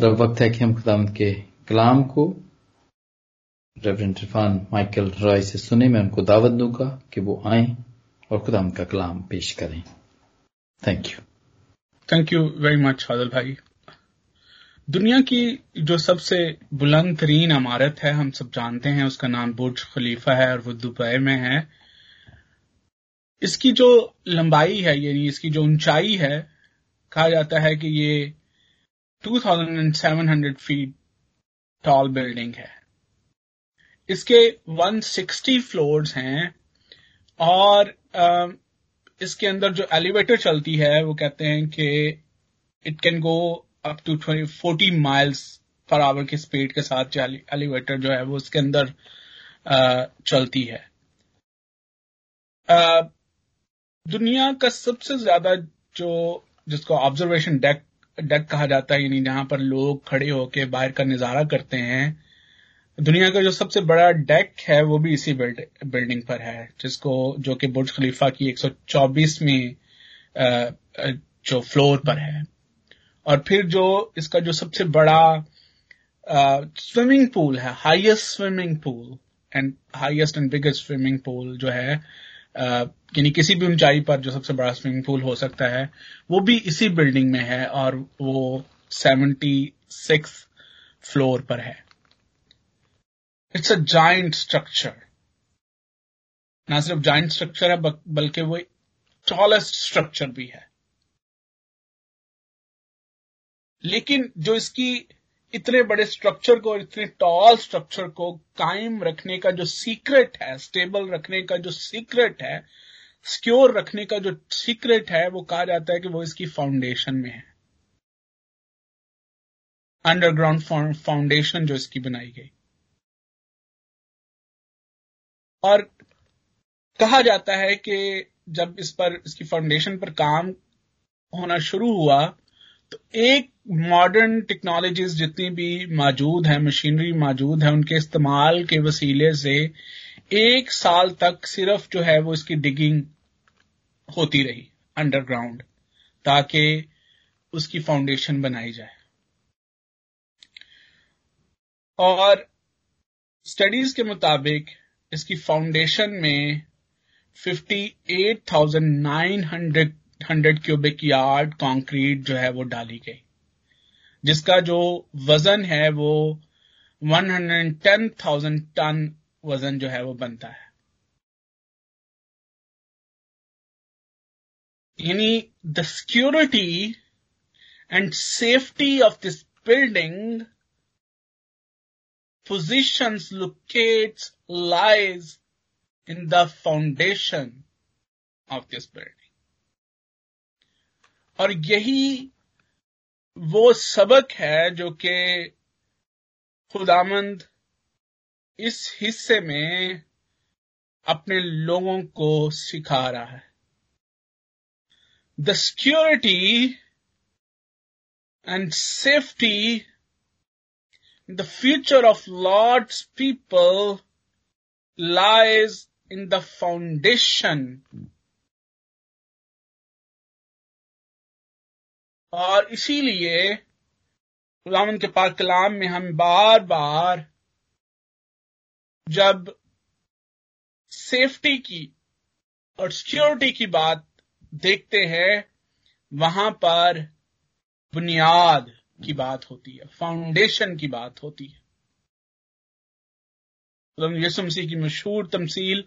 और अब वक्त है कि हम खुदाम के कलाम को रेवरेंट इरफान माइकल रॉय से सुने। मैं उनको दावत दूँगा कि वो आए और खुदाम का कलाम पेश करें। Thank you thank you very much फादल भाई। दुनिया की जो सबसे बुलंद तरीन इमारत है, हम सब जानते हैं, उसका नाम बुर्ज खलीफा है और वो दुबई में है। इसकी जो लंबाई है, यानी इसकी जो ऊंचाई है, कहा जाता है कि ये 2700 फीट टॉल बिल्डिंग है। इसके 160 फ्लोर्स हैं और इसके अंदर जो एलिवेटर चलती है, वो कहते हैं कि it can go up to twenty forty miles per hour की स्पीड के साथ एलिवेटर जो है वो इसके अंदर चलती है। दुनिया का सबसे ज़्यादा जो, जिसको ऑब्जर्वेशन डेक डेक कहा जाता है यानी जहाँ पर लोग खड़े होकर बाहर का नज़ारा करते हैं। दुनिया का जो सबसे बड़ा डेक है वो भी इसी बिल्ड, बिल्डिंग पर है जिसको जो कि बुर्ज खलीफा की 124 में जो फ्लोर पर है। और फिर जो इसका जो सबसे बड़ा स्विमिंग पूल है highest swimming pool and highest and biggest swimming pool जो है यानी किसी भी ऊंचाई पर जो सबसे बड़ा स्विमिंग पूल हो सकता है, वो भी इसी बिल्डिंग में है और वो 76 फ्लोर पर है। इट्स अ जाइंट स्ट्रक्चर ना सिर्फ़ जाइंट स्ट्रक्चर है बल्कि वो टॉलेस्ट स्ट्रक्चर भी है। लेकिन जो इसकी इतने बड़े स्ट्रक्चर को इतने टॉल स्ट्रक्चर को कायम रखने का जो सीक्रेट है स्टेबल रखने का जो सीक्रेट है सिक्योर रखने का जो सीक्रेट है, वो कहा जाता है कि वो इसकी फाउंडेशन में है। अंडरग्राउंड फाउंडेशन जो इसकी बनाई गई। और कहा जाता है कि जब इस पर, इसकी फाउंडेशन पर काम होना शुरू हुआ तो एक मॉडर्न टेक्नोलॉजीज़ जितनी भी मौजूद है मशीनरी मौजूद है उनके इस्तेमाल के वसीले से एक साल तक सिर्फ़ जो है वो इसकी डिगिंग होती रही अंडरग्राउंड ताकि उसकी फाउंडेशन बनाई जाए। और स्टडीज़ के मुताबिक इसकी फाउंडेशन में 58,900 हंड्रेड क्यूबिक यार्ड कंक्रीट जो है वो डाली गई। जिसका जो वज़न है वो 110,000 टन वज़न जो है वो बनता है। यानी the security and safety of this building positions locates lies in the foundation of this building. और यही वो सबक है जो कि खुदामंद इस हिस्से में अपने लोगों को सिखा रहा है। The security and safety the future of Lord's people lies in the foundation और इसीलिए खुदावन के पाक कलाम में हम बार बार जब सेफ्टी की और सिक्योरिटी की बात देखते हैं, वहाँ पर बुनियाद की बात होती है फाउंडेशन की बात होती है। यसु मसीह की मशहूर तमसील,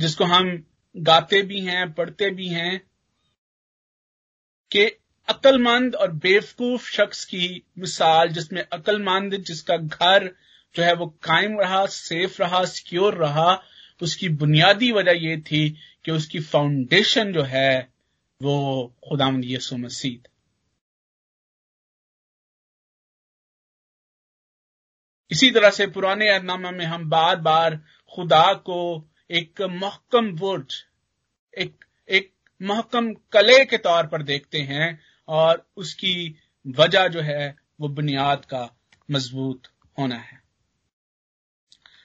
जिसको हम गाते भी हैं, पढ़ते भी हैं कि अक्लमंद और बेवकूफ़ शख्स की मिसाल जिसमें अक्लमंद, जिसका घर जो है वो कायम रहा, सेफ़ रहा, सिक्योर रहा, उसकी बुनियादी वजह यह थी कि उसकी फाउंडेशन जो है वो खुदामंद यसु मसीद इसी तरह से पुराने अहदनामा में हम बार बार खुदा को एक महकम बुर्ज एक एक महकम कले के तौर पर देखते हैं और उसकी वजह जो है वो बुनियाद का मज़बूत होना है।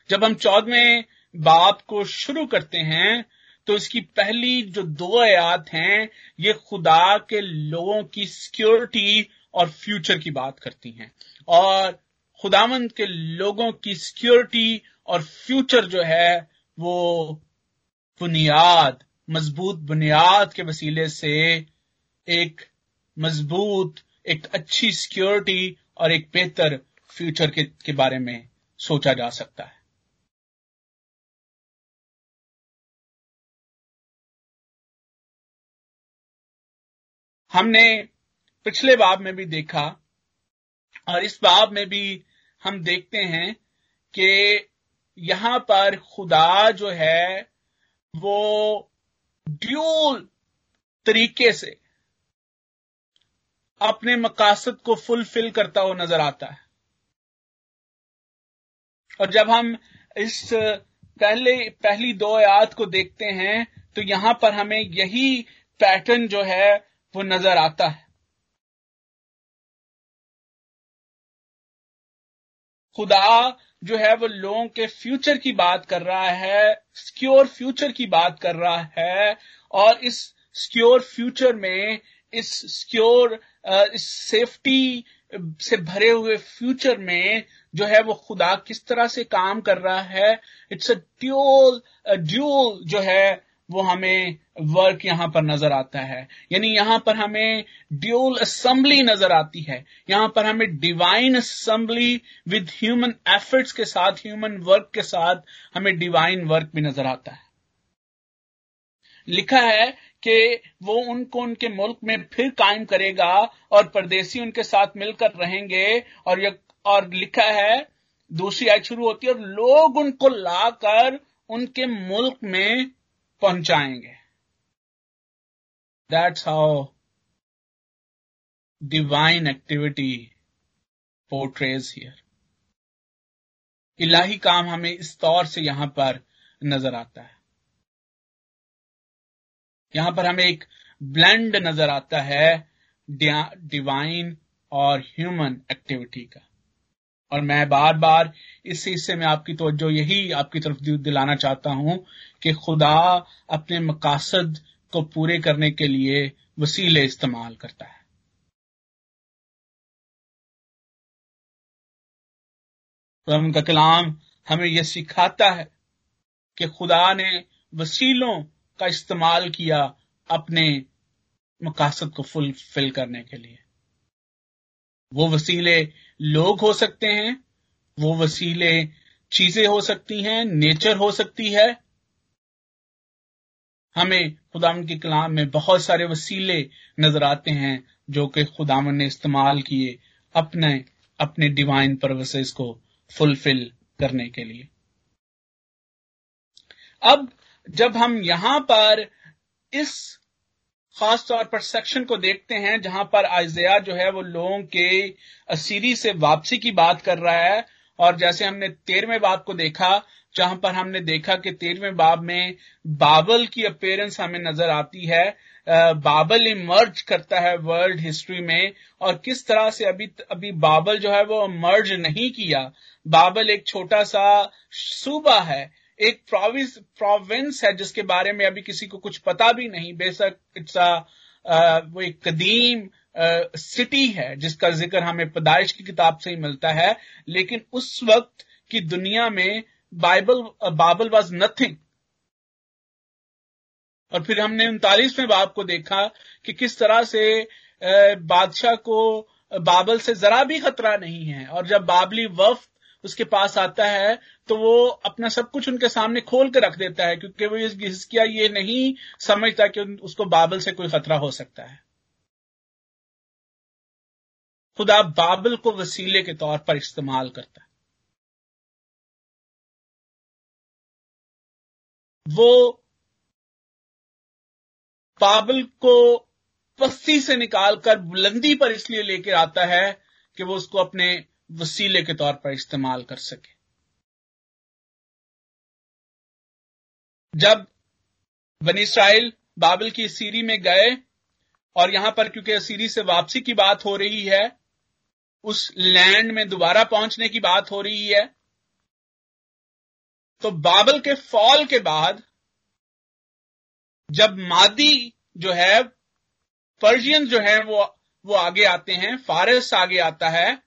जब हम चौदवें बाप को शुरू करते हैं तो इसकी पहली जो दो आयात हैं, ये खुदा के लोगों की सिक्योरिटी और फ्यूचर की बात करती हैं। और खुदावंद के लोगों की सिक्योरिटी और फ्यूचर जो है, वो बुनियाद मज़बूत बुनियाद के वसीले से एक मज़बूत एक अच्छी सिक्योरिटी और एक बेहतर फ्यूचर के, के बारे में सोचा जा सकता है। हमने पिछले बाब में भी देखा और इस बाब में भी हम देखते हैं कि यहाँ पर खुदा जो है वो ड्यूल तरीके से अपने मकासद को फुलफिल करता हुआ नज़र आता है। और जब हम इस पहले, पहली दो आयात को देखते हैं तो यहाँ पर हमें यही पैटर्न जो है, वो नज़र आता है। खुदा जो है वो लोगों के फ्यूचर की बात कर रहा है, सिक्योर फ्यूचर की बात कर रहा है, और इस सिक्योर फ्यूचर में, इस सिक्योर इस सेफ्टी से भरे हुए फ्यूचर में जो है वो खुदा किस तरह से काम कर रहा है, इट्स अ ड्यूल ड्यूल जो है वो हमें वर्क यहाँ पर नज़र आता है। यानी यहाँ पर हमें ड्यूल असेंबली नज़र आती है। यहाँ पर हमें divine assembly with human efforts के साथ ह्यूमन वर्क के साथ हमें डिवाइन वर्क भी नज़र आता है। लिखा है कि वो उनको उनके मुल्क में फिर कायम करेगा और परदेसी उनके साथ मिलकर रहेंगे और और लिखा है, दूसरी आय शुरू होती है, और लोग उनको लाकर उनके मुल्क में पहुंचाएँगे। That's how divine activity portrays here इलाही काम हमें इस तौर से यहाँ पर नज़र आता है। यहाँ पर हमें एक ब्लेंड नज़र आता है डिवाइन और ह्यूमन एक्टिविटी का। और मैं बार बार इस हिस्से में आपकी तवज्जो यही आपकी तरफ़ दिलाना चाहता हूँ कि खुदा अपने मकासद को पूरे करने के लिए वसीले इस्तेमाल करता है। उनका कलाम हमें यह सिखाता है कि खुदा ने वसीलों का इस्तेमाल किया अपने मकासद को फुलफिल करने के लिए। वो वसीले लोग हो सकते हैं, वो वसीले चीज़ें हो सकती हैं, नेचर हो सकती है। हमें खुदाम के कलाम में बहुत सारे वसीले नज़र आते हैं जो कि खुदामन ने इस्तेमाल किए अपने अपने डिवाइन परवसेस को फुलफिल करने के लिए। अब जब हम यहाँ पर इस खास तौर पर सेक्शन को देखते हैं जहाँ पर आयजिया जो है वो लोगों के असीरी से वापसी की बात कर रहा है। और जैसे हमने तेरहवें बाब को देखा, जहाँ पर हमने देखा कि तेरहवें बाब में बाबल की अपेयरेंस हमें नज़र आती है। बाबल इमर्ज करता है वर्ल्ड हिस्ट्री में। और किस तरह से अभी अभी बाबल जो है वो मर्ज नहीं किया। बाबल एक छोटा सा सूबा है। एक प्रोविंस प्रोविंस है जिसके बारे में अभी किसी को कुछ पता भी नहीं। बेशक इट्स वो एक कदीम सिटी है जिसका ज़िक्र हमें पैदाइश की किताब से ही मिलता है। लेकिन उस वक्त की दुनिया में बाइबल बाबल वॉज़ नथिंग और फिर हमने उनतालीसवें बाब को देखा कि किस तरह से बादशाह को बाबल से जरा भी खतरा नहीं है। और जब बाबली वफ उसके पास आता है तो वो अपना सब कुछ उनके सामने खोल के रख देता है, क्योंकि वो इस हिस्किया ये नहीं समझता कि उसको बाबल से कोई खतरा हो सकता है। खुदा बाबल को वसीले के तौर पर इस्तेमाल करता है। वो बाबल को पस्ती से निकालकर बुलंदी पर इसलिए लेकर आता है कि वो उसको अपने वसीले के तौर पर इस्तेमाल कर सके। जब बनी इसराइल बाबल की सीरी में गए और यहाँ पर क्योंकि सीरी से वापसी की बात हो रही है, उस लैंड में दोबारा पहुँचने की बात हो रही है तो बाबल के फॉल के बाद जब मादी जो है पर्जियन जो है, वो वो आगे आते हैं, फारस आगे आता है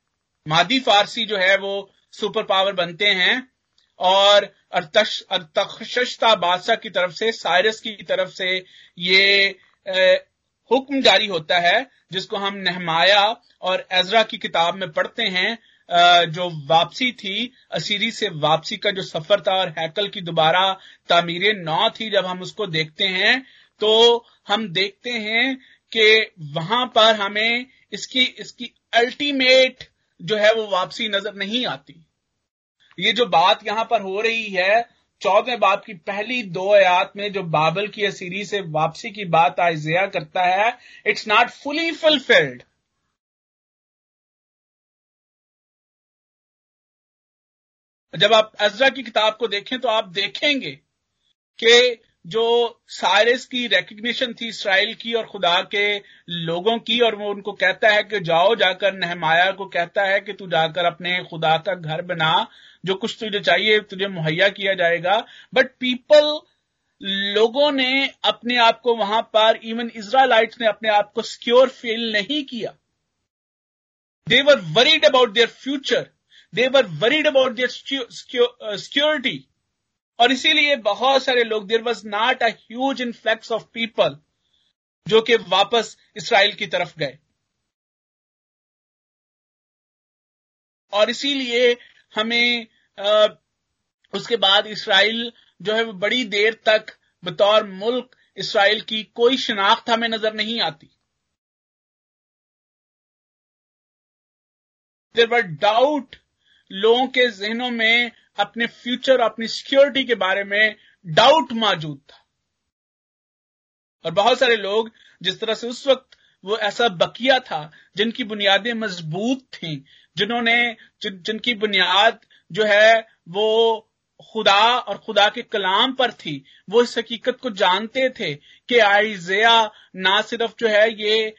मादी फारसी जो है वो सुपर पावर बनते हैं और अरतशता बादशाह की तरफ़ से, साइरस की तरफ़ से ये हुक्म जारी होता है, जिसको हम नहमाया और एजरा की किताब में पढ़ते हैं जो वापसी थी, असीरी से वापसी का जो सफ़र था और हैकल की दोबारा तामीर नौ थी, जब हम उसको देखते हैं तो हम देखते हैं कि वहाँ पर हमें इसकी इसकी अल्टीमेट जो है वो वापसी नज़र नहीं आती। ये जो बात यहाँ पर हो रही है चौदह बाप की पहली दो आयात में जो बाबल की असीरी से वापसी की बात आइजिया करता है इट्स नॉट फुली फुलफिल्ड जब आप अजरा की किताब को देखें तो आप देखेंगे कि जो साइरस की रिकग्निशन थी इसराइल की और खुदा के लोगों की, और वो उनको कहता है कि जाओ जाकर नहमाया को कहता है कि तू जाकर अपने खुदा का घर बना, जो कुछ तुझे चाहिए तुझे मुहैया किया जाएगा। बट पीपल लोगों ने अपने आप को वहाँ पर इवन इसराइलाइट्स ने अपने आप को सिक्योर फील नहीं किया। They were worried about their future they were worried about their security और इसीलिए बहुत सारे लोग there was not a huge influx of people जो कि वापस इसराइल की तरफ़ गए। और इसीलिए हमें आ, उसके बाद इसराइल जो है वो बड़ी देर तक बतौर मुल्क इसराइल की कोई शिनाख्त हमें नज़र नहीं आती। देर वर डाउट लोगों के जहनों में अपने फ्यूचर अपनी सिक्योरिटी के बारे में डाउट मौजूद था। और बहुत सारे लोग जिस तरह से उस वक्त वो ऐसा बकिया था जिनकी बुनियादें मज़बूत थी जिन्होंने जिन, जिनकी बुनियाद जो है वो खुदा और खुदा के कलाम पर थी वो इस हकीकत को जानते थे कि आइजिया ना सिर्फ़ जो है ये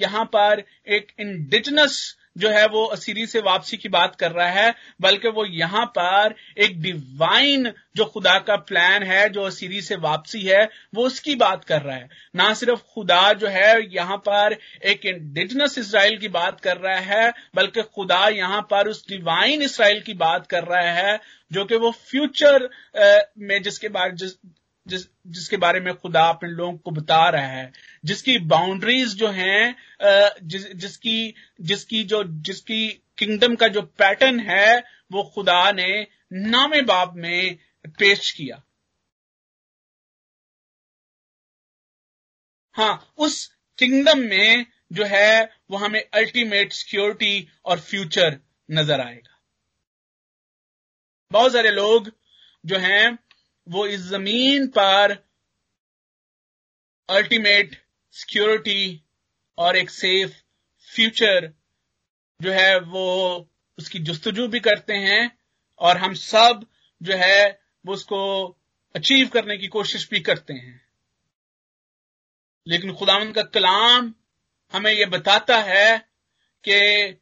यहाँ पर एक इंडिजनस जो है वो असीरी से वापसी की बात कर रहा है, बल्कि वो यहाँ पर एक डिवाइन जो खुदा का प्लान है, जो असीरी से वापसी है, वो उसकी बात कर रहा है। ना सिर्फ़ खुदा जो है यहाँ पर एक इंडिजनस इसराइल की बात कर रहा है, बल्कि खुदा यहाँ पर उस डिवाइन इसराइल की बात कर रहा है, जो कि वो फ्यूचर में जिसके बारे जिस जिस जिसके बारे में खुदा अपने लोगों को बता रहा है जिसकी बाउंड्रीज जो हैं जिस, जिसकी जिसकी जो जिसकी किंगडम का जो पैटर्न है वो खुदा ने नामे बाब में पेश किया। हाँ उस किंगडम में जो है वो हमें अल्टीमेट सिक्योरिटी और फ्यूचर नज़र आएगा। बहुत सारे लोग जो हैं वो इस ज़मीन पर अल्टीमेट सिक्योरिटी और एक सेफ़ फ्यूचर जो है वो उसकी जस्तजू भी करते हैं और हम सब जो है वो उसको अचीव करने की कोशिश भी करते हैं। लेकिन खुदावन का कलाम हमें यह बताता है कि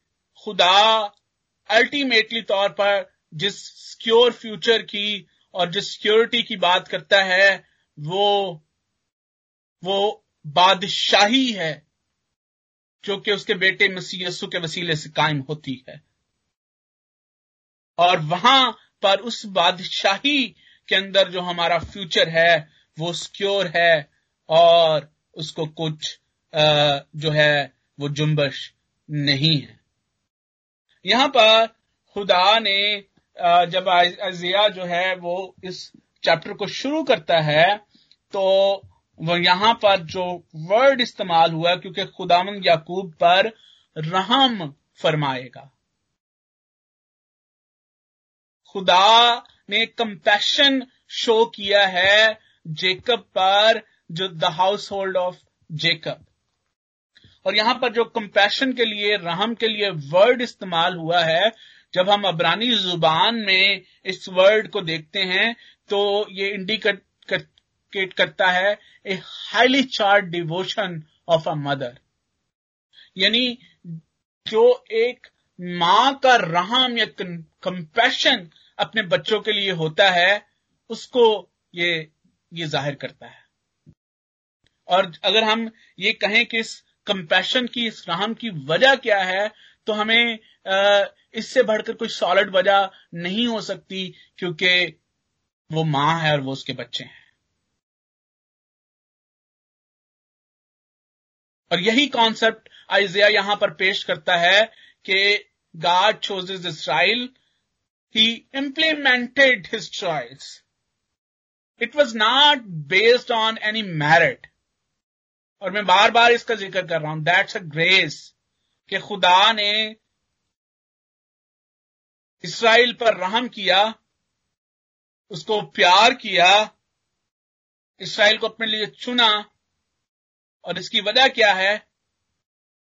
खुदा अल्टीमेटली तौर पर जिस सिक्योर फ्यूचर की और जो सिक्योरिटी की बात करता है, वो वो बादशाही है, जो कि उसके बेटे मसीह यस्सु के वसीले से कायम होती है। और वहाँ पर उस बादशाही के अंदर जो हमारा फ्यूचर है, वो सिक्योर है, और उसको कुछ जो है, वो जुम्बश नहीं है। यहाँ पर खुदा ने जब अजिया जो है वो इस चैप्टर को शुरू करता है तो वो यहाँ पर जो वर्ड इस्तेमाल हुआ, क्योंकि खुदामन याकूब पर रहम फरमाएगा। खुदा ने कंपैशन शो किया है जेकब पर, जो the household of Jacob. और यहाँ पर जो कंपैशन के लिए, रहम के लिए वर्ड इस्तेमाल हुआ है जब हम अबरानी ज़ुबान में इस वर्ड को देखते हैं तो ये इंडिकेट कर, करता है a highly charged devotion of a mother यानी जो एक माँ का रहम या कंपैशन अपने बच्चों के लिए होता है उसको ये ये ज़ाहिर करता है। और अगर हम ये कहें कि इस कंपैशन की इस रहम की वजह क्या है तो हमें इससे बढ़कर कोई सॉलिड वजह नहीं हो सकती क्योंकि वो माँ है और वो उसके बच्चे हैं। और यही कॉन्सेप्ट आइजिया यहाँ पर पेश करता है कि God chooses Israel he implemented his choice it was not based on any merit और मैं बार बार इसका ज़िक्र कर रहा हूँ। दैट्स अ ग्रेस कि खुदा ने इसराइल पर रहम किया, उसको प्यार किया, इसराइल को अपने लिए चुना, और इसकी वजह क्या है?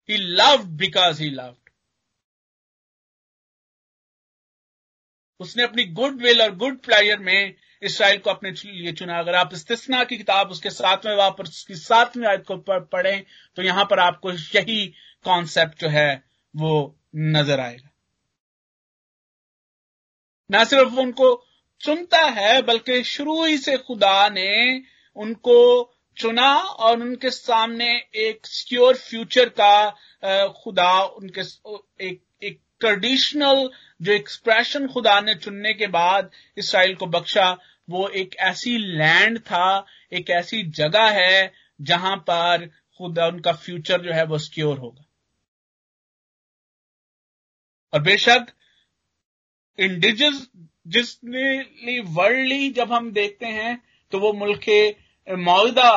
He love because he loved उसने अपनी गुड विल और गुड प्लेयर में इसराइल को अपने लिए चुना। अगर आप इस्तना की किताब उसके सातवें वापर उसकी सातवीं आयत को पढ़ें तो यहाँ पर आपको यही कॉन्सेप्ट जो है, वो नज़र आएगा। न सिर्फ़ उनको चुनता है, बल्कि शुरू ही से खुदा ने उनको चुना और उनके सामने एक सिक्योर फ्यूचर का खुदा, उनके एक एक ट्रेडिशनल जो एक्सप्रेशन खुदा ने चुनने के बाद इसराइल को बख्शा, वो एक ऐसी लैंड था, एक ऐसी जगह है, जहाँ पर खुदा, उनका फ्यूचर जो है वो सिक्योर होगा। और बेशक इंडिजिस जिसने वर्ल्डली जब हम देखते हैं तो वो मुल्क मौदा,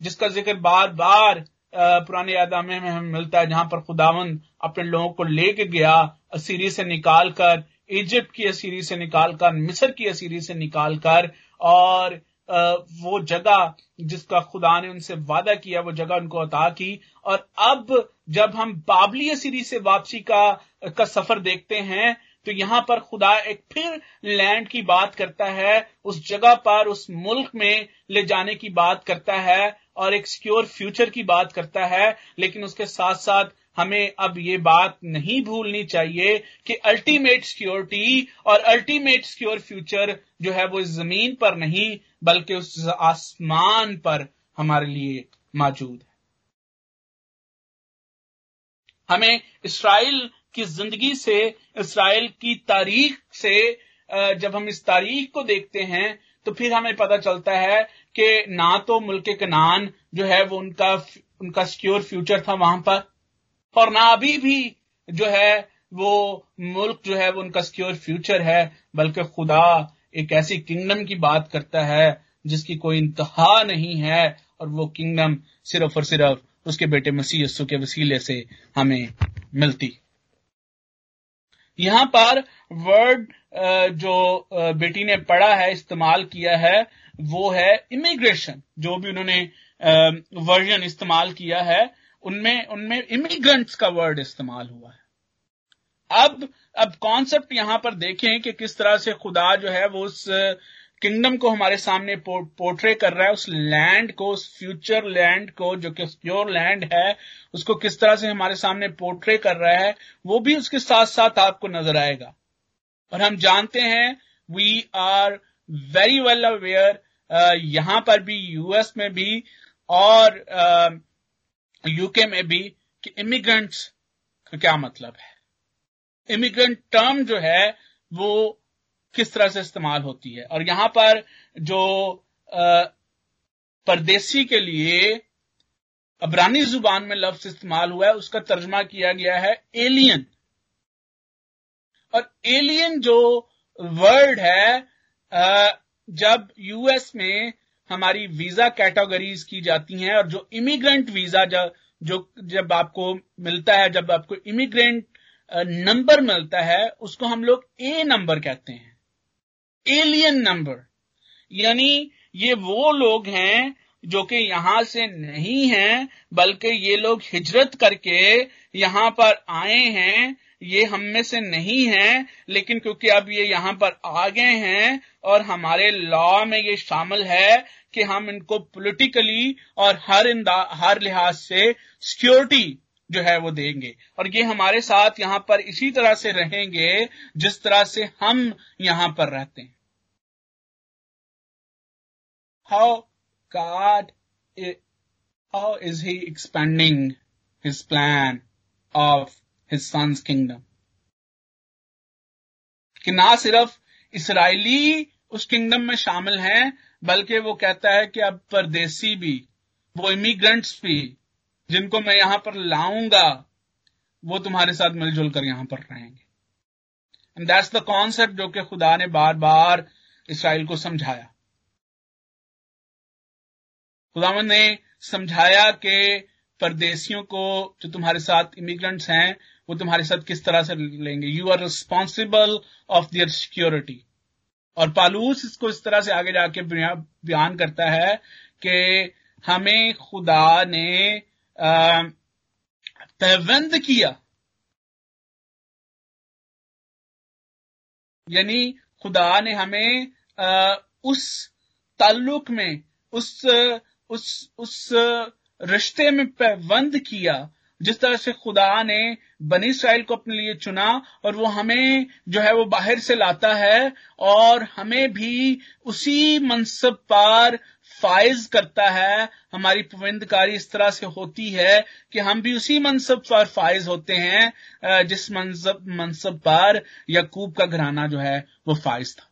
जिसका ज़िक्र बार बार पुराने यादामे में हमें मिलता है, जहाँ पर खुदावन अपने लोगों को लेके गया, असीरी से निकालकर, इजिप्ट की असीरी से निकालकर, मिस्र की असीरी से निकालकर, और वो जगह जिसका खुदा ने उनसे वादा किया, वो जगह उनको अता की, और अब जब हम बाबली असीरी से वापसी का का सफ़र देखते हैं तो यहाँ पर खुदा एक फिर लैंड की बात करता है, उस जगह पर, उस मुल्क में ले जाने की बात करता है और एक सिक्योर फ्यूचर की बात करता है, लेकिन उसके साथ साथ हमें अब ये बात नहीं भूलनी चाहिए कि अल्टीमेट सिक्योरिटी और अल्टीमेट सिक्योर फ्यूचर जो है वो इस ज़मीन पर नहीं, बल्कि उस आसमान पर हमारे लिए मौजूद है। हमें इसराइल की ज़िंदगी से, इसराइल की तारीख से जब हम इस तारीख को देखते हैं तो फिर हमें पता चलता है कि ना तो मुल्क कनान जो है वो उनका उनका सिक्योर फ्यूचर था वहाँ पर, और ना अभी भी जो है वो मुल्क जो है वो उनका सिक्योर फ्यूचर है, बल्कि खुदा एक ऐसी किंगडम की बात करता है, जिसकी कोई इंतहा नहीं है, और वो किंगडम सिर्फ़ और सिर्फ़ उसके बेटे मसीह यस्सु के वसीले से हमें मिलती। यहाँ पर वर्ड जो बेटी ने पढ़ा है, इस्तेमाल किया है, वो है इमिग्रेशन जो भी उन्होंने वर्जन इस्तेमाल किया है, उनमें उनमें इमिग्रेंट्स का वर्ड इस्तेमाल हुआ है। अब अब कॉन्सेप्ट यहाँ पर देखें कि किस तरह से खुदा जो है वो उस किंगडम को हमारे सामने पोर्ट्रे कर रहा है उस लैंड को उस फ्यूचर लैंड को जो कि प्योर लैंड है उसको किस तरह से हमारे सामने पोर्ट्रे कर रहा है वो भी उसके साथ साथ आपको नज़र आएगा। और हम जानते हैं we are very well aware यहाँ पर भी यूएस में भी और यूके uh, में भी कि इमिग्रेंट्स का क्या मतलब है? इमिग्रेंट टर्म जो है वो किस तरह से इस्तेमाल होती है। और यहाँ पर जो परदेसी के लिए अबरानी ज़ुबान में लफ्ज इस्तेमाल हुआ है, उसका तर्जमा किया गया है एलियन। और एलियन जो वर्ड है जब यूएस में हमारी वीज़ा कैटेगरीज की जाती हैं और जो इमिग्रेंट वीज़ा जब जो जब आपको मिलता है, जब आपको इमिग्रेंट नंबर मिलता है, उसको हम लोग ए नंबर कहते हैं। एलियन नंबर यानी ये वो लोग हैं जो कि यहाँ से नहीं हैं, बल्कि ये लोग हिजरत करके यहाँ पर आए हैं। ये हम में से नहीं हैं, लेकिन क्योंकि अब ये यहाँ पर आ गए हैं और हमारे लॉ में ये शामिल है कि हम इनको पॉलिटिकली और हर हर लिहाज से सिक्योरिटी जो है वो देंगे और ये हमारे साथ यहाँ पर इसी तरह से रहेंगे जिस तरह से हम यहाँ पर रहते हैं how God how is he expanding his plan of his son's kingdom. कि ना सिर्फ़ इसराइली उस किंगडम में शामिल हैं, बल्कि वो कहता है कि अब परदेसी भी, वो इमिग्रेंट्स भी जिनको मैं यहाँ पर लाऊँगा, वो तुम्हारे साथ मिलजुल कर यहाँ पर रहेंगे। एंड दैट्स द कॉन्सेप्ट जो कि खुदा ने बार बार इसराइल को समझाया। खुदावन ने समझाया कि परदेशियों को जो तुम्हारे साथ इमिग्रेंट्स हैं, वो तुम्हारे साथ किस तरह से लेंगे। You are responsible of their security और पालूस इसको इस तरह से आगे जाके बयान करता है कि हमें खुदा ने पैबंद किया यानी खुदा ने हमें आ, उस ताल्लुक में उस उस उस रिश्ते में पैबंद किया जिस तरह से खुदा ने बनी इसराइल को अपने लिए चुना और वो हमें जो है वो बाहर से लाता है और हमें भी उसी मनसब पर फायज करता है हमारी पविंदकारी इस तरह से होती है कि हम भी उसी मनसब पर फायज होते हैं जिस मनसब मनसब पर यकूब का घराना जो है वो फायज था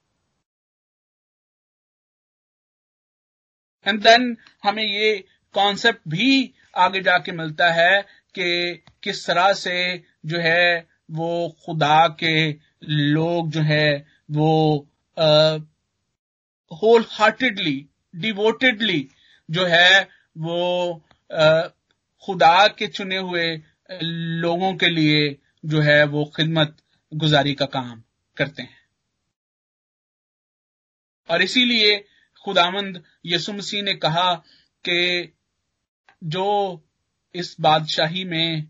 एंड देन हमें ये कॉन्सेप्ट भी आगे जाके मिलता है कि किस तरह से जो है वो खुदा के लोग जो है वो होल हार्टेडली डिवोटेडली जो है वो खुदा के चुने हुए लोगों के लिए जो है वो खिदमत गुजारी का काम करते हैं। और इसीलिए खुदामंद यसु मसीह ने कहा कि जो इस बादशाही में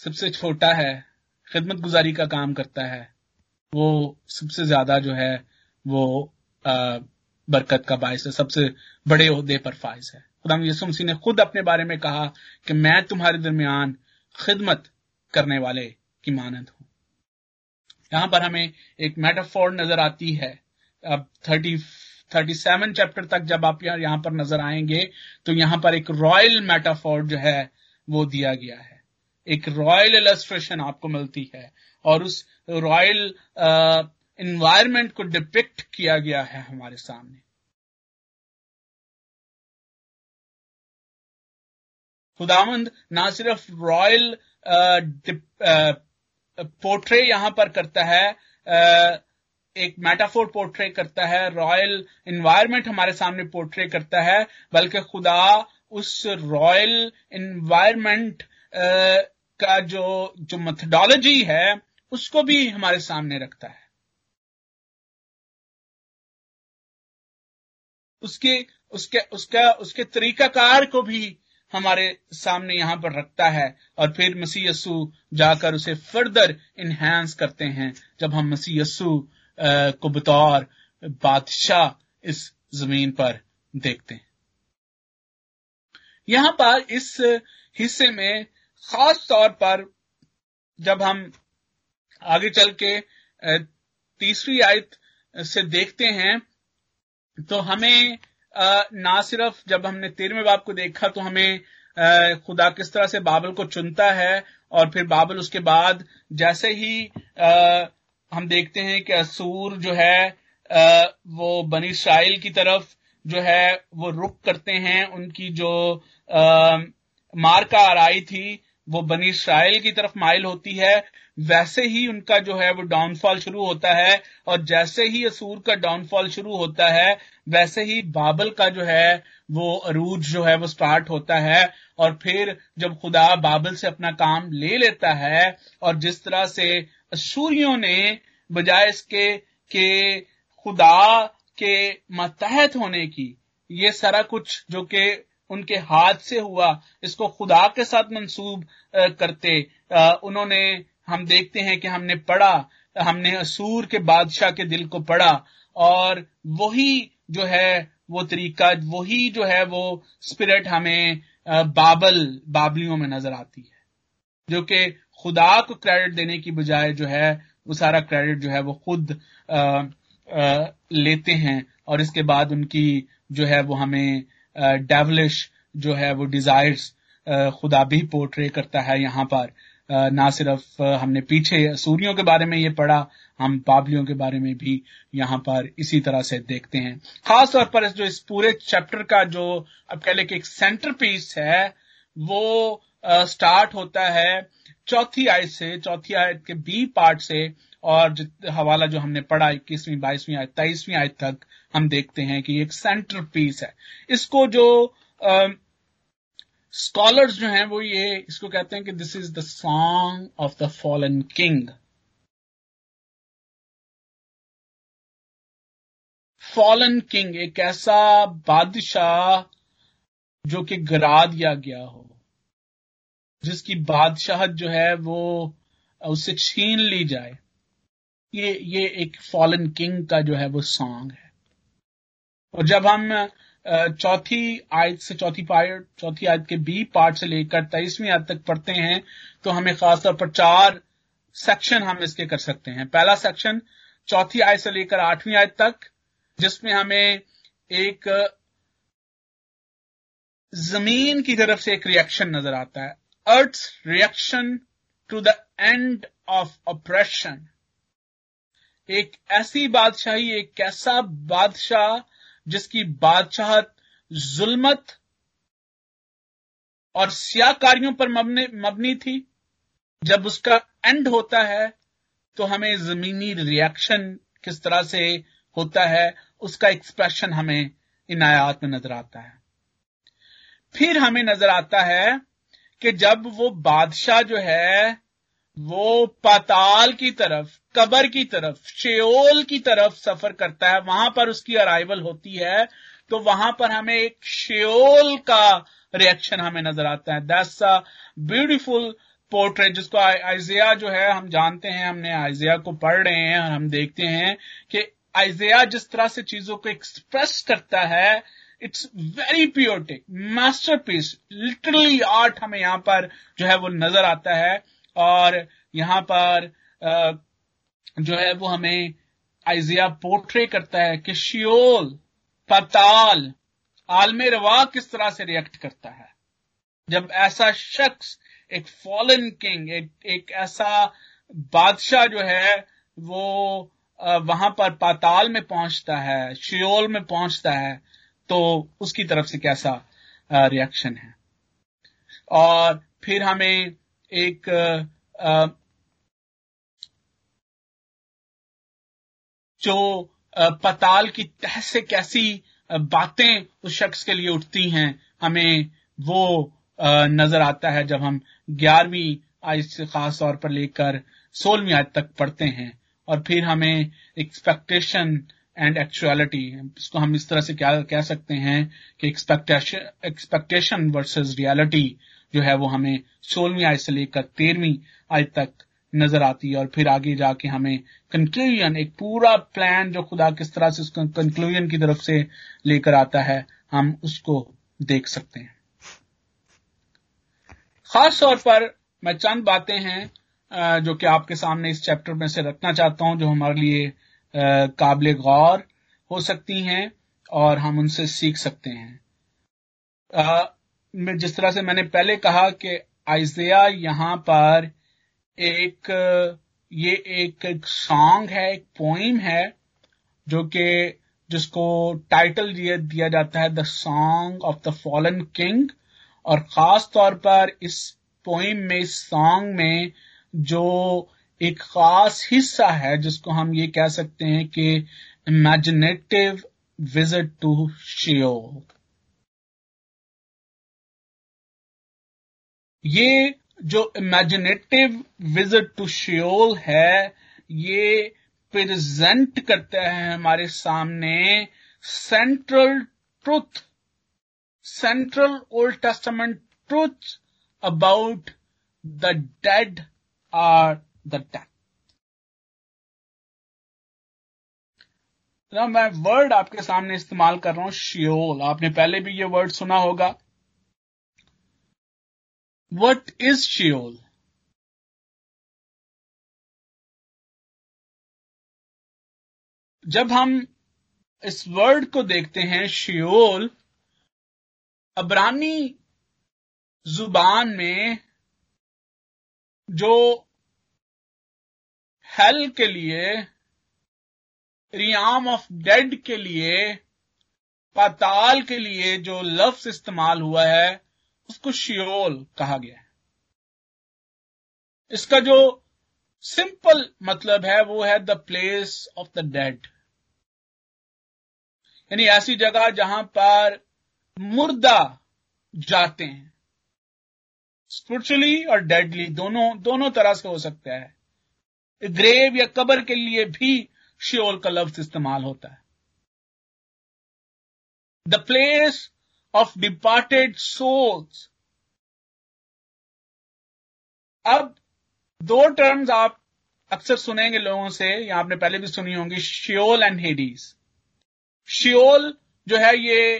सबसे छोटा है खिदमत गुजारी का काम करता है वो सबसे ज़्यादा जो है वो आ, बरकत का बायस है, सबसे बड़े अहदे पर फायज है। खुदा यसु मसीह ने खुद अपने बारे में कहा कि मैं तुम्हारे दरमियान खिदमत करने वाले की मानद हूँ। यहाँ पर हमें एक मेटाफोर नज़र आती है। अब थर्टी थर्टी सेवन चैप्टर तक जब आप यहाँ पर नज़र आएँगे तो यहाँ पर एक रॉयल मेटाफोर जो है, वो दिया गया है। एक रॉयल इलस्ट्रेशन आपको मिलती है। और उस रॉयल इन्वायरमेंट को डिपिक्ट किया गया है हमारे सामने। खुदावंद ना सिर्फ़ रॉयल पोर्ट्रे यहाँ पर करता है एक मेटाफोर पोर्ट्रे करता है रॉयल इन्वायरमेंट हमारे सामने पोर्ट्रे करता है, बल्कि खुदा उस रॉयल इन्वायरमेंट का जो जो मेथडोलॉजी है, उसको भी हमारे सामने रखता है। उसके उसके, उसका, उसके तरीकाकार को भी हमारे सामने यहाँ पर रखता है। और फिर यस्सु जाकर उसे फर्दर इनहेंस करते हैं, जब हम यस्सु को बतौर बादशाह इस ज़मीन पर देखते हैं। यहाँ पर इस हिस्से में खास तौर पर जब हम आगे चल के तीसरी आयत से देखते हैं तो हमें ना सिर्फ़ जब हमने तेरहवें बाप को देखा तो हमें खुदा किस तरह से बाबल को चुनता है और फिर बाबल उसके बाद जैसे ही हम देखते हैं कि असूर जो है वो बनी इसराइल की तरफ़ जो है, वो रुक करते हैं। उनकी जो मार का आराई थी वो बनी इसराइल की तरफ़ माइल होती है, वैसे ही उनका जो है वो डाउनफॉल शुरू होता है, और जैसे ही असूर का डाउनफॉल शुरू होता है, वैसे ही बाबल का जो है वो अरूज जो है वो स्टार्ट होता है, और फिर जब खुदा बाबल से अपना काम ले लेता है, और जिस तरह से असूरियों ने बजाय इसके के खुदा के मतहत होने की, ये सारा कुछ जो कि उनके हाथ से हुआ इसको खुदा के साथ मंसूब करते। उन्होंने हम देखते हैं कि हमने पढ़ा हमने असूर के बादशाह के दिल को पढ़ा और वही जो है वो तरीका वही जो है वो स्पिरिट हमें बाबल बाबलियों में नज़र आती है। जो कि खुदा को क्रेडिट देने की बजाय जो है वो सारा क्रेडिट जो है वो खुद आ, आ, लेते हैं और इसके बाद उनकी जो है वो हमें डेवलिश जो है वो डिजायर्स खुदा भी पोर्ट्रे करता है यहाँ पर। ना सिर्फ़ हमने पीछे सूर्यों के बारे में ये पढ़ा, हम बाबलियों के बारे में भी यहाँ पर इसी तरह से देखते हैं। खास तौर पर जो इस पूरे चैप्टर का जो अब कह लें कि एक सेंटर पीस है, वो स्टार्ट होता है चौथी आयत से, चौथी आयत के बी पार्ट से, और हवाला जो हमने पढ़ा इक्कीसवीं, बाईसवीं आयत, तेईसवीं आयत तक हम देखते हैं कि एक सेंटर पीस है। इसको जो स्कॉलर्स जो हैं वो ये, इसको कहते हैं कि this is the song of the fallen king fallen king एक ऐसा बादशाह जो कि गिरा दिया गया हो, जिसकी बादशाहत जो है वो उससे छीन ली जाए। ये ये एक फॉलन किंग का जो है वो सॉन्ग है। और जब हम चौथी आयत से चौथी पार्ट चौथी आयत के बी पार्ट से लेकर तेईसवीं आयत तक पढ़ते हैं तो हमें खासतौर पर चार सेक्शन हम इसके कर सकते हैं। पहला सेक्शन, चौथी आयत से लेकर आठवीं आयत तक, जिसमें हमें एक ज़मीन की तरफ़ से एक रिएक्शन नज़र आता है। Earth reaction to the end of operation एक ऐसी बादशाही, एक ऐसा बादशाह जिसकी बादशाहत जुल्मत और सियाकारियों पर मबनी थी, जब उसका एंड होता है तो हमें जमीनी रिएक्शन किस तरह से होता है, उसका एक्सप्रेशन हमें इन आयात में नज़र आता है। फिर हमें नज़र आता है कि जब वो बादशाह जो है वो पाताल की तरफ़, कबर की तरफ़, शेओल की तरफ़ सफ़र करता है। वहाँ पर उसकी अराइवल होती है। तो वहाँ पर हमें एक शेओल का रिएक्शन हमें नज़र आता है। दैट्स अ ब्यूटीफुल पोर्ट्रेट जिसको आइजिया जो है, हम जानते हैं, हमने आइजिया को पढ़ रहे हैं और हम देखते हैं कि आइजिया जिस तरह से चीज़ों को एक्सप्रेस करता है it's very poetic masterpiece literally art हमें यहाँ पर जो है वो नज़र आता है। और यहाँ पर जो है वो हमें आइजिया पोर्ट्रे करता है कि शियोल पताल आलम रवा किस तरह से रिएक्ट करता है। जब ऐसा शख्स एक फॉलन किंग एक, एक ऐसा बादशाह जो है वो वहाँ पर पाताल में पहुँचता है शियोल में पहुँचता है तो उसकी तरफ़ से कैसा रिएक्शन है। और फिर हमें एक जो पताल की तह से कैसी बातें उस शख्स के लिए उठती हैं, हमें वो नज़र आता है जब हम ग्यारहवीं आयत से खास तौर पर लेकर सोलहवीं आयत तक पढ़ते हैं। और फिर हमें एक्सपेक्टेशन एंड एक्चुअलिटी इसको हम इस तरह से क्या कह सकते हैं कि एक्सपेक्टेशन एक्सपेक्टेशन वर्सेस रियलिटी जो है वो हमें सोलहवीं आयत से लेकर तेरहवीं आयत तक नज़र आती है और फिर आगे जाके हमें कंक्लूजन एक पूरा प्लान जो खुदा किस तरह से उसको कंक्लूजन की तरफ़ से लेकर आता है, हम उसको देख सकते हैं। खास तौर पर मैं चंद बातें हैं जो कि आपके सामने इस चैप्टर में से रखना चाहता हूँ, जो हमारे लिए काबिल गौर हो सकती हैं और हम उनसे सीख सकते हैं। जिस तरह से मैंने पहले कहा कि आइजिया यहाँ पर एक ये एक, एक सॉन्ग है एक पोइम है जो कि जिसको टाइटल दिया, जाता है the song of the fallen king और खास तौर पर इस पोइम में इस सॉन्ग में जो एक खास हिस्सा है जिसको हम ये कह सकते हैं कि इमेजिनेटिव विज़िट टू शियो ये जो इमेजिनेटिव विज़िट टू शियोल है, ये प्रेजेंट करते हैं हमारे सामने central truth central Old Testament truth about the dead or the death मैं वर्ड आपके सामने इस्तेमाल कर रहा हूँ शियोल आपने पहले भी ये वर्ड सुना होगा। What is Sheol? जब हम इस वर्ड को देखते हैं शियोल अबरानी ज़ुबान में जो हेल के लिए रियाम ऑफ़ डेड के लिए पाताल के लिए जो लफ्ज इस्तेमाल हुआ है उसको शियोल कहा गया है। इसका जो सिंपल मतलब है, वो है the place of the dead. यानी ऐसी जगह जहाँ पर मुर्दा जाते हैं। स्पिरिचुअली और डेडली दोनों दोनों तरह से हो सकता है। ग्रेव या कबर के लिए भी शियोल का लफ्ज इस्तेमाल होता है। The place of departed souls अब दो टर्म्स आप अक्सर सुनेंगे लोगों से, या आपने पहले भी सुनी होंगी शियोल एंड हेडीज शियोल जो है ये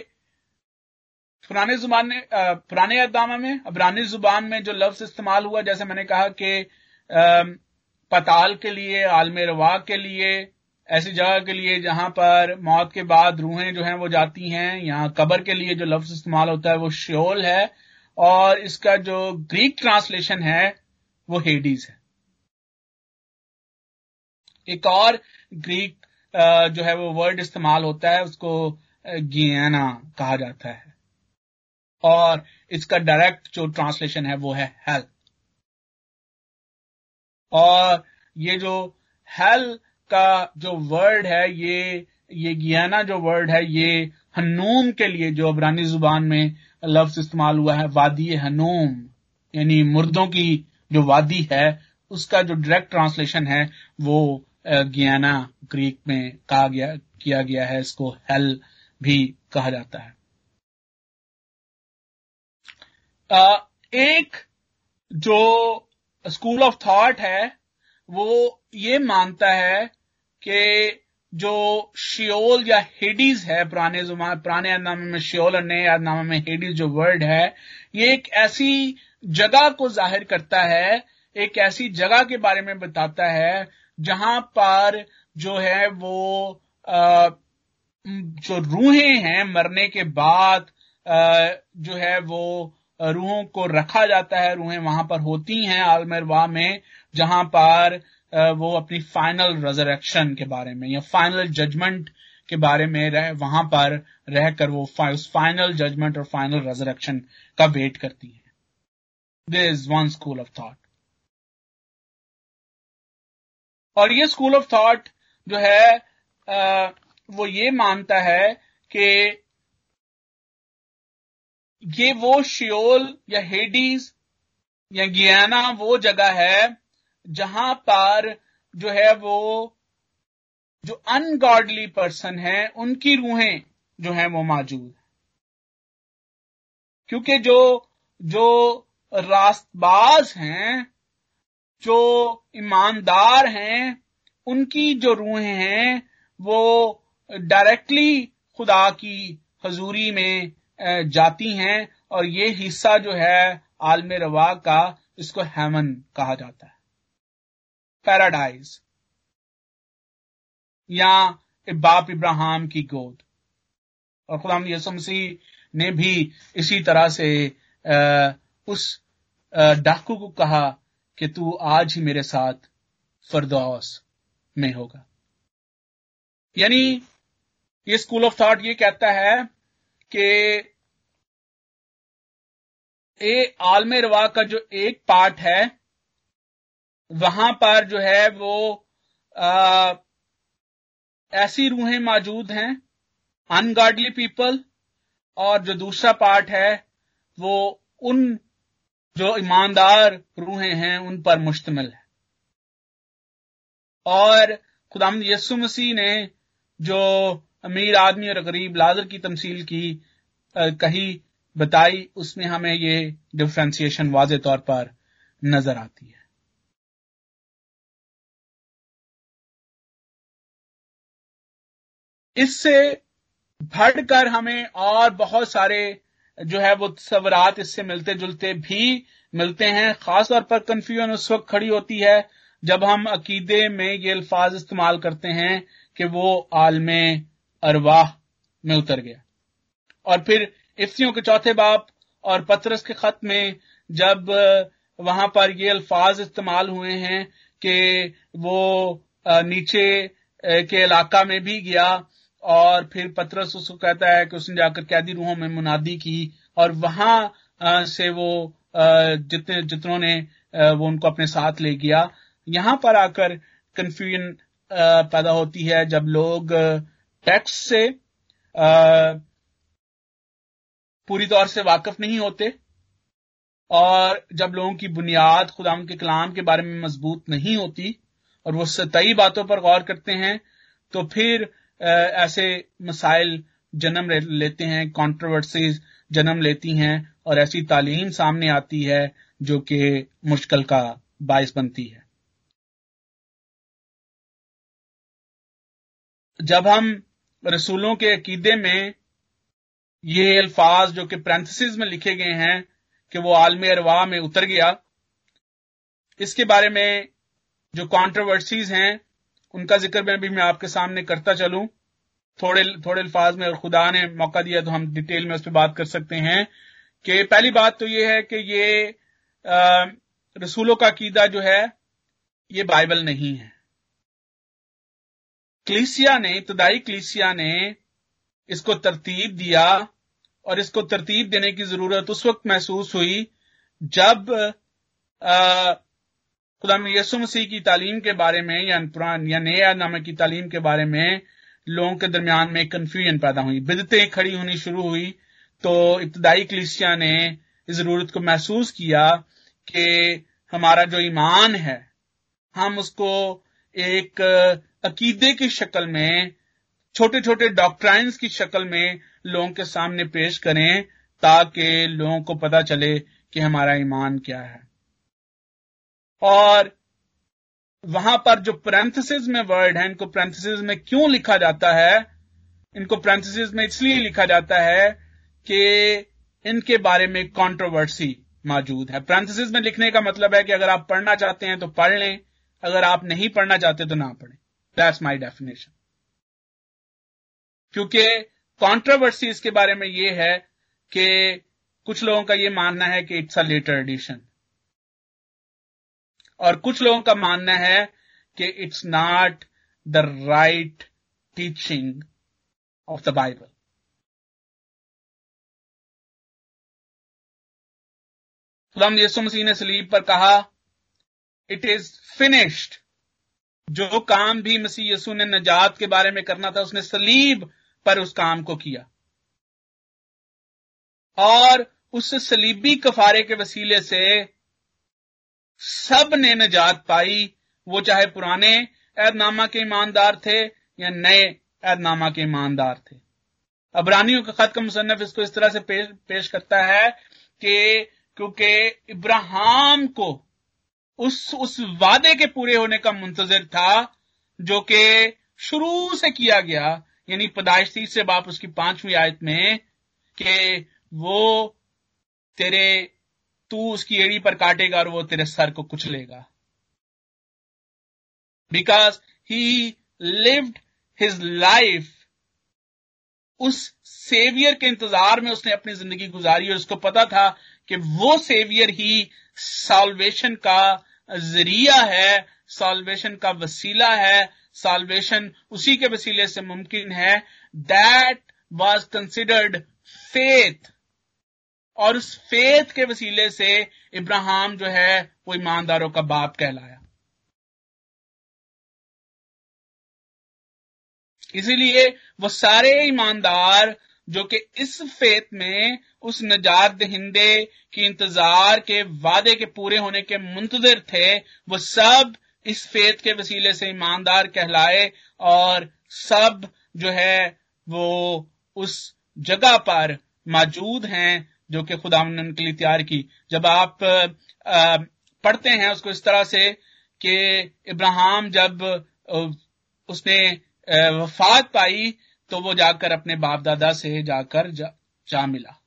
पुराने ज़ुबान पुराने अदामा में, अबरानी ज़ुबान में जो लफ्ज इस्तेमाल हुआ, जैसे मैंने कहा कि पताल के लिए, आलम रवा के लिए ऐसी जगह के लिए जहाँ पर मौत के बाद रूहें जो हैं वो जाती हैं, यहाँ कबर के लिए जो लफ्ज इस्तेमाल होता है वो श्योल है, और इसका जो ग्रीक ट्रांसलेशन है वो हेडीज है। एक और ग्रीक जो है वो वर्ड इस्तेमाल होता है, उसको गियाना कहा जाता है। और इसका डायरेक्ट जो ट्रांसलेशन है वो है हेल और ये जो हेल का जो वर्ड है, ये ये गियाना जो वर्ड है, ये हनूम के लिए, जो अबरानी ज़ुबान में लफ्ज इस्तेमाल हुआ है, वादी हनूम यानी मुर्दों की जो वादी है, उसका जो डायरेक्ट ट्रांसलेशन है, वो गियाना ग्रीक में कहा गया, किया गया है, इसको हेल भी कहा जाता है। एक जो स्कूल ऑफ़ थॉट है वो ये मानता है कि जो शियोल या हेडीज है पुराने पुराने अदनामे में शियोल और नए अदनामे में हेडीज जो वर्ड है ये एक ऐसी जगह को ज़ाहिर करता है एक ऐसी जगह के बारे में बताता है जहाँ पर जो है वो आ, जो रूहें हैं मरने के बाद आ, जो है वो रूहों को रखा जाता है रूहें वहाँ पर होती हैं आलमरवा में जहाँ पर वो अपनी फाइनल रेजरेक्शन के बारे में, या फाइनल जजमेंट के बारे में रह, वहाँ पर रहकर वो उस फाइनल जजमेंट और फाइनल रेजरेक्शन का वेट करती है। This is one school of thought और ये स्कूल ऑफ़ थॉट जो है वो ये मानता है कि ये वो शियोल या हेडीज या गियाना वो जगह है जहाँ पर जो है वो, जो अनगॉडली पर्सन है, उनकी रूहें जो है वो मौजूद क्योंकि जो जो रास्तबाज हैं, जो ईमानदार हैं, उनकी जो रूहें हैं, वो डायरेक्टली खुदा की हजूरी में जाती हैं, और ये हिस्सा जो है आलम रवा का, इसको हेमन कहा जाता है। पैराडाइज। या बाप इब्राहिम की गोद। और खुदा यसु मसीह ने भी इसी तरह से उस डाकू को कहा कि तू आज ही मेरे साथ फरदौस में होगा। यानी, ये स्कूल ऑफ़ थॉट ये कहता है कि ए आलम रवा का जो एक पार्ट है वहाँ पर जो है वो आ, ऐसी रूहें मौजूद हैं अनगार्डली पीपल और जो दूसरा पार्ट है वो उन जो ईमानदार रूहें हैं उन पर मुश्तमिल है। और खुदाम यसु मसीह ने जो अमीर आदमी और गरीब लाजर की तमसील की आ, कही बताई उसमें हमें ये डिफ्रेंसिएशन वाज तौर पर नज़र आती है। इससे बढ़कर हमें और बहुत सारे जो है वो सवरात इससे मिलते जुलते भी मिलते हैं। खासतौर पर कंफ्यूजन उस वक्त खड़ी होती है जब हम अकीदे में ये अल्फाज इस्तेमाल करते हैं कि वो आलम अरवाह में उतर गया। और फिर इफ्तियों के चौथे बाप और पत्रस के खत में जब वहाँ पर ये अल्फाज इस्तेमाल हुए हैं कि वो नीचे के इलाका में भी गया और फिर पत्रस उसको कहता है कि उसने जाकर कैदी रूहों में मुनादी की और वहाँ से वो जितने, जितनों ने वो उनको अपने साथ ले गया। यहाँ पर आकर कंफ्यूजन पैदा होती है जब लोग टैक्स से पूरी तौर से वाकिफ नहीं होते और जब लोगों की बुनियाद खुदा के कलाम के बारे में मज़बूत नहीं होती और वो सतई बातों पर गौर करते हैं तो फिर ऐसे मसाइल जन्म लेते हैं कॉन्ट्रोवर्सीज जन्म लेती हैं और ऐसी तालीम सामने आती है जो कि मुश्किल का बायस बनती है। जब हम रसूलों के अकीदे में ये अल्फाज जो कि प्रेंथसिस में लिखे गए हैं कि वो आलम अरवा में उतर गया, इसके बारे में जो कॉन्ट्रोवर्सीज हैं उनका ज़िक्र मैं भी मैं आपके सामने करता चलूँ। थोड़े थोड़े अल्फाज में और खुदा ने मौका दिया तो हम डिटेल में उस पर बात कर सकते हैं कि पहली बात तो ये है कि ये आ, रसूलों का कीदा जो है ये बाइबल नहीं है। क्लीसिया ने इब्तदाई क्लीसिया ने इसको तरतीब दिया और इसको तरतीब देने की ज़रूरत उस वक्त महसूस हुई जब खुदा यसु मसीह की तालीम के बारे में या पुरान या नए नामे की तालीम के बारे में लोगों के दरमियान में कन्फ्यूज़न पैदा हुई। बिदतें खड़ी होनी शुरू हुई। तो इब्तदाई कलिसिया ने इस ज़रूरत को महसूस किया कि हमारा जो ईमान है, हम उसको एक अकीदे की शक्ल में छोटे छोटे डॉक्ट्राइन्स की शक्ल में लोगों के सामने पेश करें ताकि लोगों को पता चले कि हमारा ईमान क्या है। और वहाँ पर जो प्रेंथसिस में वर्ड है, इनको प्रेंथसिस में क्यों लिखा जाता है? इनको प्रेंथसिस में इसलिए लिखा जाता है कि इनके बारे में कंट्रोवर्सी मौजूद है। प्रेंथसिस में लिखने का मतलब है कि अगर आप पढ़ना चाहते हैं तो पढ़ लें, अगर आप नहीं पढ़ना चाहते तो ना पढ़ें। दैट्स माई डेफिनेशन क्योंकि कंट्रोवर्सी इसके बारे में यह है कि कुछ लोगों का यह मानना है कि इट्स अ लेटर एडिशन और कुछ लोगों का मानना है कि it's not the right teaching of the Bible खुदाम यसु मसीह ने सलीब पर कहा इट इज़ फिनिश्ड जो काम भी मसीह यसु ने नजात के बारे में करना था, उसने सलीब पर उस काम को किया। और उस सलीबी कफारे के वसीले से सबने नजात पाई। वो चाहे पुराने ऐदनामा के ईमानदार थे या नए ऐदनामा के ईमानदार थे। अबरानियों का खत का मुसन्फ इसको इस तरह से पेश, पेश करता है कि क्योंकि इब्राहिम को उस उस वादे के पूरे होने का मुंतजर था जो कि शुरू से किया गया यानी पैदाइश तीसरे बाप उसकी पांचवी आयत में कि वो तेरे तू उसकी एड़ी पर काटेगा और वो तेरे सर को कुचलेगा because he lived his life उस सेवियर के इंतज़ार में उसने अपनी ज़िंदगी गुजारी और उसको पता था कि वो सेवियर ही सॉल्वेशन का ज़रिया है सॉल्वेशन का वसीला है सॉल्वेशन उसी के वसीले से मुमकिन है। दैट वॉज़ कंसिडर्ड फेथ और उस फेथ के वसीले से इब्राहिम जो है वो ईमानदारों का बाप कहलाया। इसीलिए वो सारे ईमानदार जो कि इस फेत में उस नजात दहिंदे की इंतज़ार के वादे के पूरे होने के मुंतजर थे, वो सब इस फेत के वसीले से ईमानदार कहलाए और सब जो है वो उस जगह पर मौजूद हैं जो कि खुदा ने उनके लिए तैयार की। जब आप पढ़ते हैं उसको इस तरह से कि इब्राहिम जब उसने वफात पाई तो वो जाकर अपने बाप दादा से जाकर जा, जा मिला।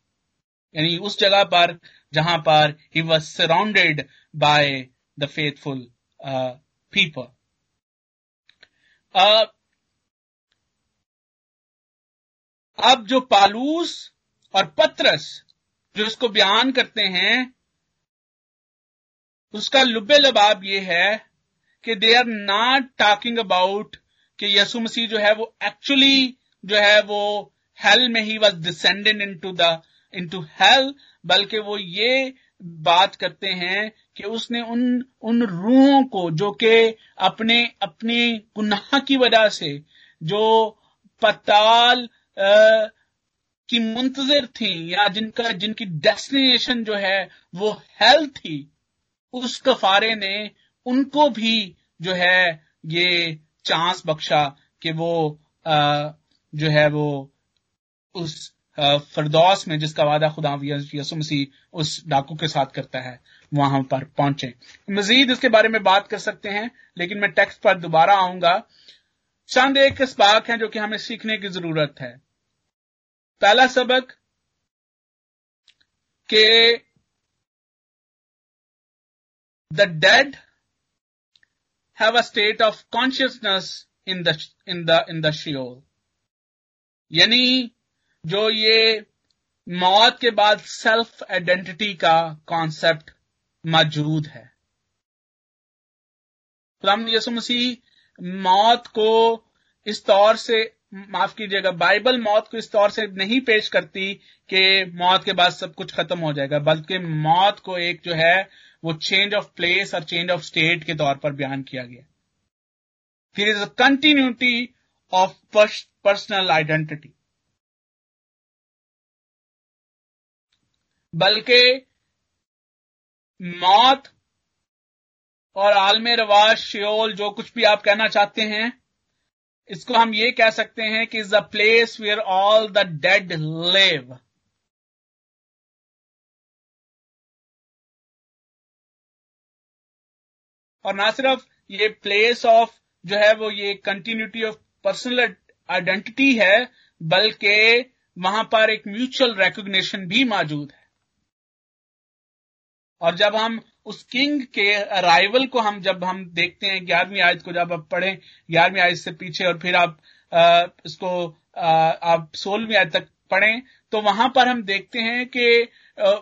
यानी उस जगह पर जहाँ पर he was surrounded by the faithful people अब जो पालूस और पत्रस जो इसको बयान करते हैं, उसका लुबे लबाब ये है कि they are not talking about कि यसु मसीह जो है वो एक्चुअली जो है वो हेल में he was descended into the into hell बल्कि वो ये बात करते हैं कि उसने उन उन रूहों को जो कि अपने अपने गुनाह की वजह से, जो पताल की मुंतजर थी या जिनका जिनकी डेस्टिनेशन जो है वो हेल थी उस कफारे ने उनको भी जो है ये चांस बख्शा कि वो आ, जो है वो उस फरदौस में जिसका वादा खुदा मसीह उस डाकू के साथ करता है वहाँ पर पहुँचे। मजीद इसके बारे में बात कर सकते हैं लेकिन मैं टेक्स्ट पर दोबारा आऊँगा। चंद एक इसबाक हैं जो कि हमें सीखने की ज़रूरत है। पहला सबक के the dead have a state of consciousness in the in the in the Sheol यानी जो ये मौत के बाद सेल्फ आइडेंटिटी का कॉन्सेप्ट मौजूद है। यसु मसीह मौत को इस तौर से माफ़ कीजिएगा, बाइबल मौत को इस तौर से नहीं पेश करती कि मौत के बाद सब कुछ खत्म हो जाएगा, बल्कि मौत को एक जो है, वो चेंज ऑफ़ प्लेस और चेंज ऑफ़ स्टेट के तौर पर बयान किया गया। फिर is a continuity of personal identity बल्कि मौत और आलम रवाज श्योल जो कुछ भी आप कहना चाहते हैं इसको हम ये कह सकते हैं कि is the place where all the dead live. और ना सिर्फ़ ये प्लेस ऑफ़ जो है वो ये कंटिन्यूटी ऑफ़ पर्सनल आइडेंटिटी है, बल्कि वहाँ पर एक म्यूचुअल रिकॉग्निशन भी मौजूद है। और जब हम उस किंग के अराइवल को हम जब हम देखते हैं ग्यारहवीं आयत को जब आप पढ़ें ग्यारहवीं आयत से पीछे और फिर आप आ, इसको आ, आप सोलहवीं आयत तक पढ़ें तो वहाँ पर हम देखते हैं कि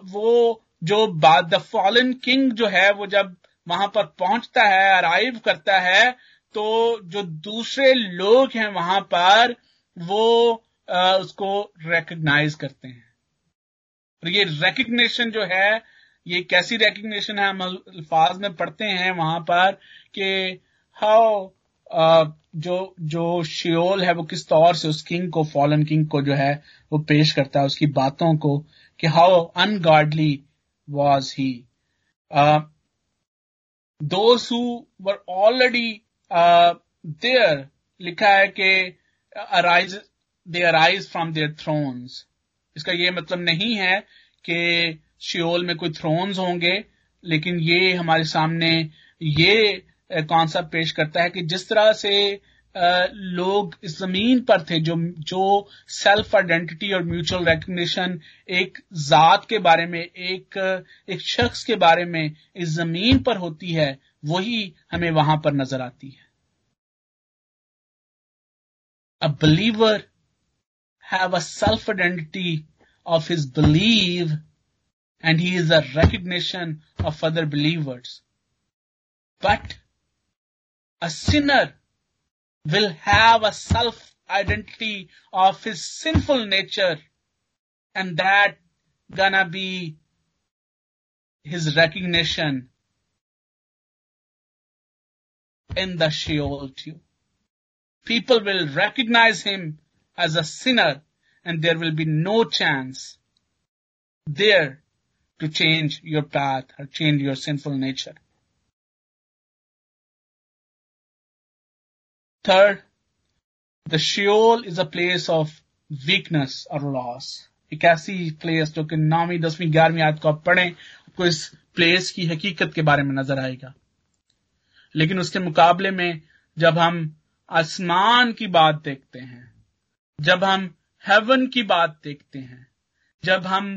वो जो द फॉलन किंग जो है वो जब वहाँ पर पहुँचता है अराइव करता है तो जो दूसरे लोग हैं वहाँ पर वो आ, उसको रिकग्नाइज करते हैं। और ये रिकग्निशन जो है ये कैसी रिकग्निशन है? हम अल्फाज में पढ़ते हैं वहाँ पर कि हाउ जो जो शियोल है वो किस तौर से उस किंग को फॉलन किंग को जो है वो पेश करता है, उसकी बातों को कि how ungodly was he who were already there लिखा है कि arise they arise from their thrones इसका ये मतलब नहीं है कि शियोल में कोई थ्रोन्स होंगे, लेकिन ये हमारे सामने ये कॉन्सेप्ट पेश करता है कि जिस तरह से लोग इस ज़मीन पर थे, जो जो सेल्फ आइडेंटिटी और म्यूचुअल रिकग्निशन एक जात के बारे में, एक एक शख्स के बारे में इस ज़मीन पर होती है, वही हमें वहाँ पर नज़र आती है। A believer have a self identity of his believe and he is a recognition of other believers. But a sinner will have a self identity of his sinful nature and that gonna be his recognition in the Sheol too. People will recognize him as a sinner and there will be no chance there to change your path or change your sinful nature. Third, the Sheol is a place of weakness or loss. एक ऐसी place जो कि नौवीं दसवीं ग्यारहवीं आयत को आप पढ़ें आपको इस प्लेस की हकीकत के बारे में नज़र आएगा लेकिन उसके मुकाबले में जब हम आसमान की बात देखते हैं जब हम हेवन की बात देखते हैं जब हम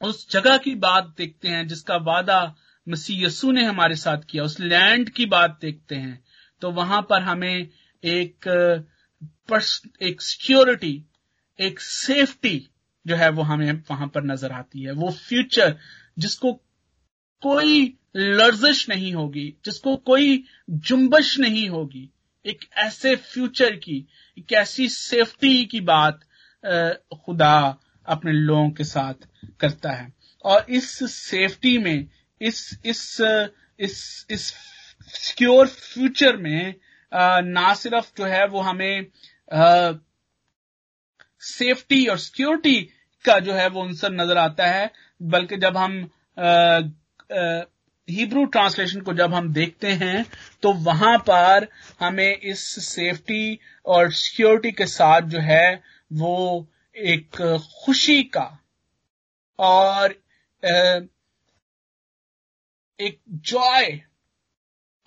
उस जगह की बात देखते हैं जिसका वादा मसीह यसू ने हमारे साथ किया, उस लैंड की बात देखते हैं तो वहाँ पर हमें एक एक सिक्योरिटी, एक सेफ्टी जो है वो हमें वहाँ पर नज़र आती है। वो फ्यूचर, जिसको कोई लर्जिश नहीं होगी, जिसको कोई जुम्बश नहीं होगी, एक ऐसे फ्यूचर की, एक ऐसी सेफ्टी की बात खुदा अपने लोगों के साथ करता है। और इस सेफ्टी में, इस इस इस सिक्योर फ्यूचर में ना सिर्फ़ जो है वो हमें सेफ्टी और सिक्योरिटी का जो है वो आंसर नज़र आता है, बल्कि जब हम हिब्रू ट्रांसलेशन को जब हम देखते हैं तो वहाँ पर हमें इस सेफ्टी और सिक्योरिटी के साथ जो है वो एक खुशी का और एक जॉय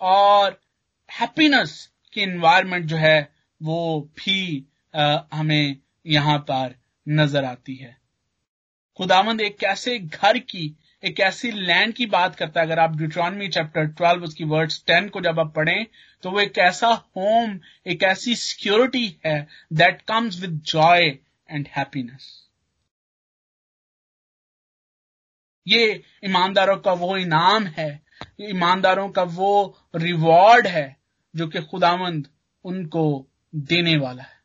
और हैप्पीनेस की इन्वायरमेंट जो है, वो भी हमें यहाँ पर नज़र आती है। खुदामंद एक ऐसे घर की, एक ऐसी लैंड की बात करता है। अगर आप ड्यूट्रॉनमी चैप्टर 12 उसकी वर्ड्स 10 को जब आप पढ़ें तो वो एक ऐसा होम एक ऐसी सिक्योरिटी है that comes with joy and happiness ये ईमानदारों का वो इनाम है ईमानदारों का वो रिवॉर्ड है जो कि खुदावंद उनको देने वाला है।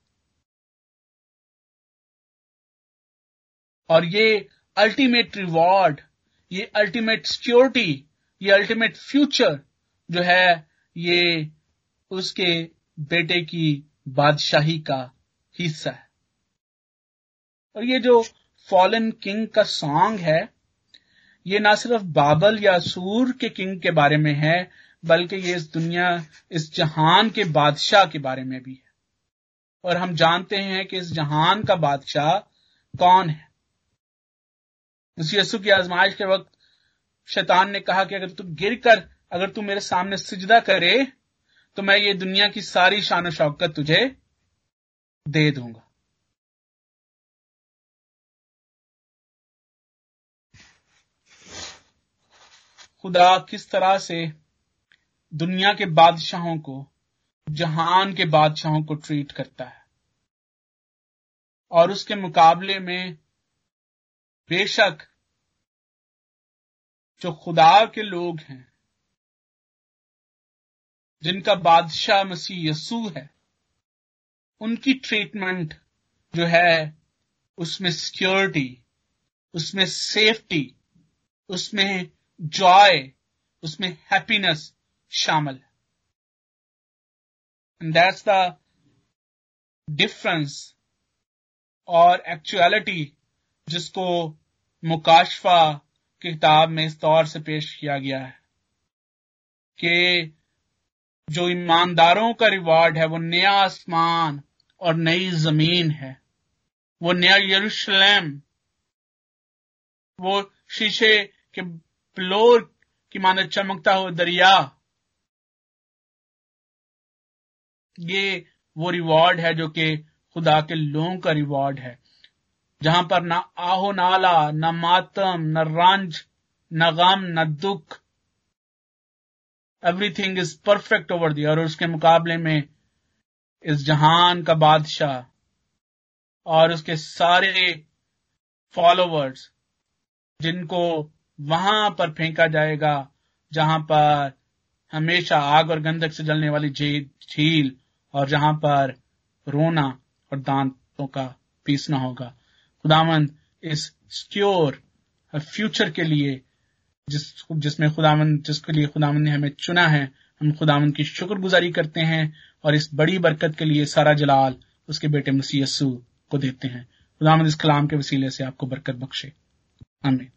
और ये अल्टीमेट रिवॉर्ड ये अल्टीमेट सिक्योरिटी ये अल्टीमेट फ्यूचर जो है, ये उसके बेटे की बादशाही का हिस्सा है। और ये जो फॉलन किंग का सॉन्ग है, ये ना सिर्फ़ बाबल या सूर के किंग के बारे में है, बल्कि ये इस दुनिया, इस जहान के बादशाह के बारे में भी है। और हम जानते हैं कि इस जहान का बादशाह कौन है। उस यसु की आजमाइश के वक्त शैतान ने कहा कि अगर तू गिर कर अगर तू मेरे सामने सिजदा करे तो मैं ये दुनिया की सारी शान शौकत तुझे दे दूँगा। खुदा किस तरह से दुनिया के बादशाहों को, जहान के बादशाहों को ट्रीट करता है? और उसके मुकाबले में बेशक जो खुदा के लोग हैं, जिनका बादशाह मसीह यसू है, उनकी ट्रीटमेंट जो है, उसमें सिक्योरिटी उसमें सेफ्टी उसमें जॉय उसमें हैप्पीनेस शामिल दैट्स द डिफरेंस और एक्चुअलिटी जिसको मुकाशफा की किताब में इस तौर से पेश किया गया है कि जो ईमानदारों का रिवॉर्ड है, वो नया आसमान और नई ज़मीन है। वो नया यरूशलेम, वो शीशे के फ्लोर की मानद चमकता हुआ दरिया। ये वो रिवॉर्ड है जो कि खुदा के लोगों का रिवॉर्ड है। जहाँ पर ना आहो नाला न मातम, न रंज न गम, न दुख। Everything is perfect over the और उसके मुकाबले में इस जहान का बादशाह और उसके सारे फॉलोवर्स जिनको वहाँ पर फेंका जाएगा, जहाँ पर हमेशा आग और गंधक से जलने वाली झील और जहाँ पर रोना और दांतों का पीसना होगा। खुदावंद, इस सिक्योर फ्यूचर के लिए, जिस, जिसमें खुदावंद, जिसके लिए खुदावंद ने हमें चुना है, हम खुदावंद की शुक्रगुजारी करते हैं और इस बड़ी बरकत के लिए सारा जलाल उसके बेटे मसीह को देते हैं। खुदावंद, इस कलाम के वसीले से आपको बरकत बख्शे। आमीन।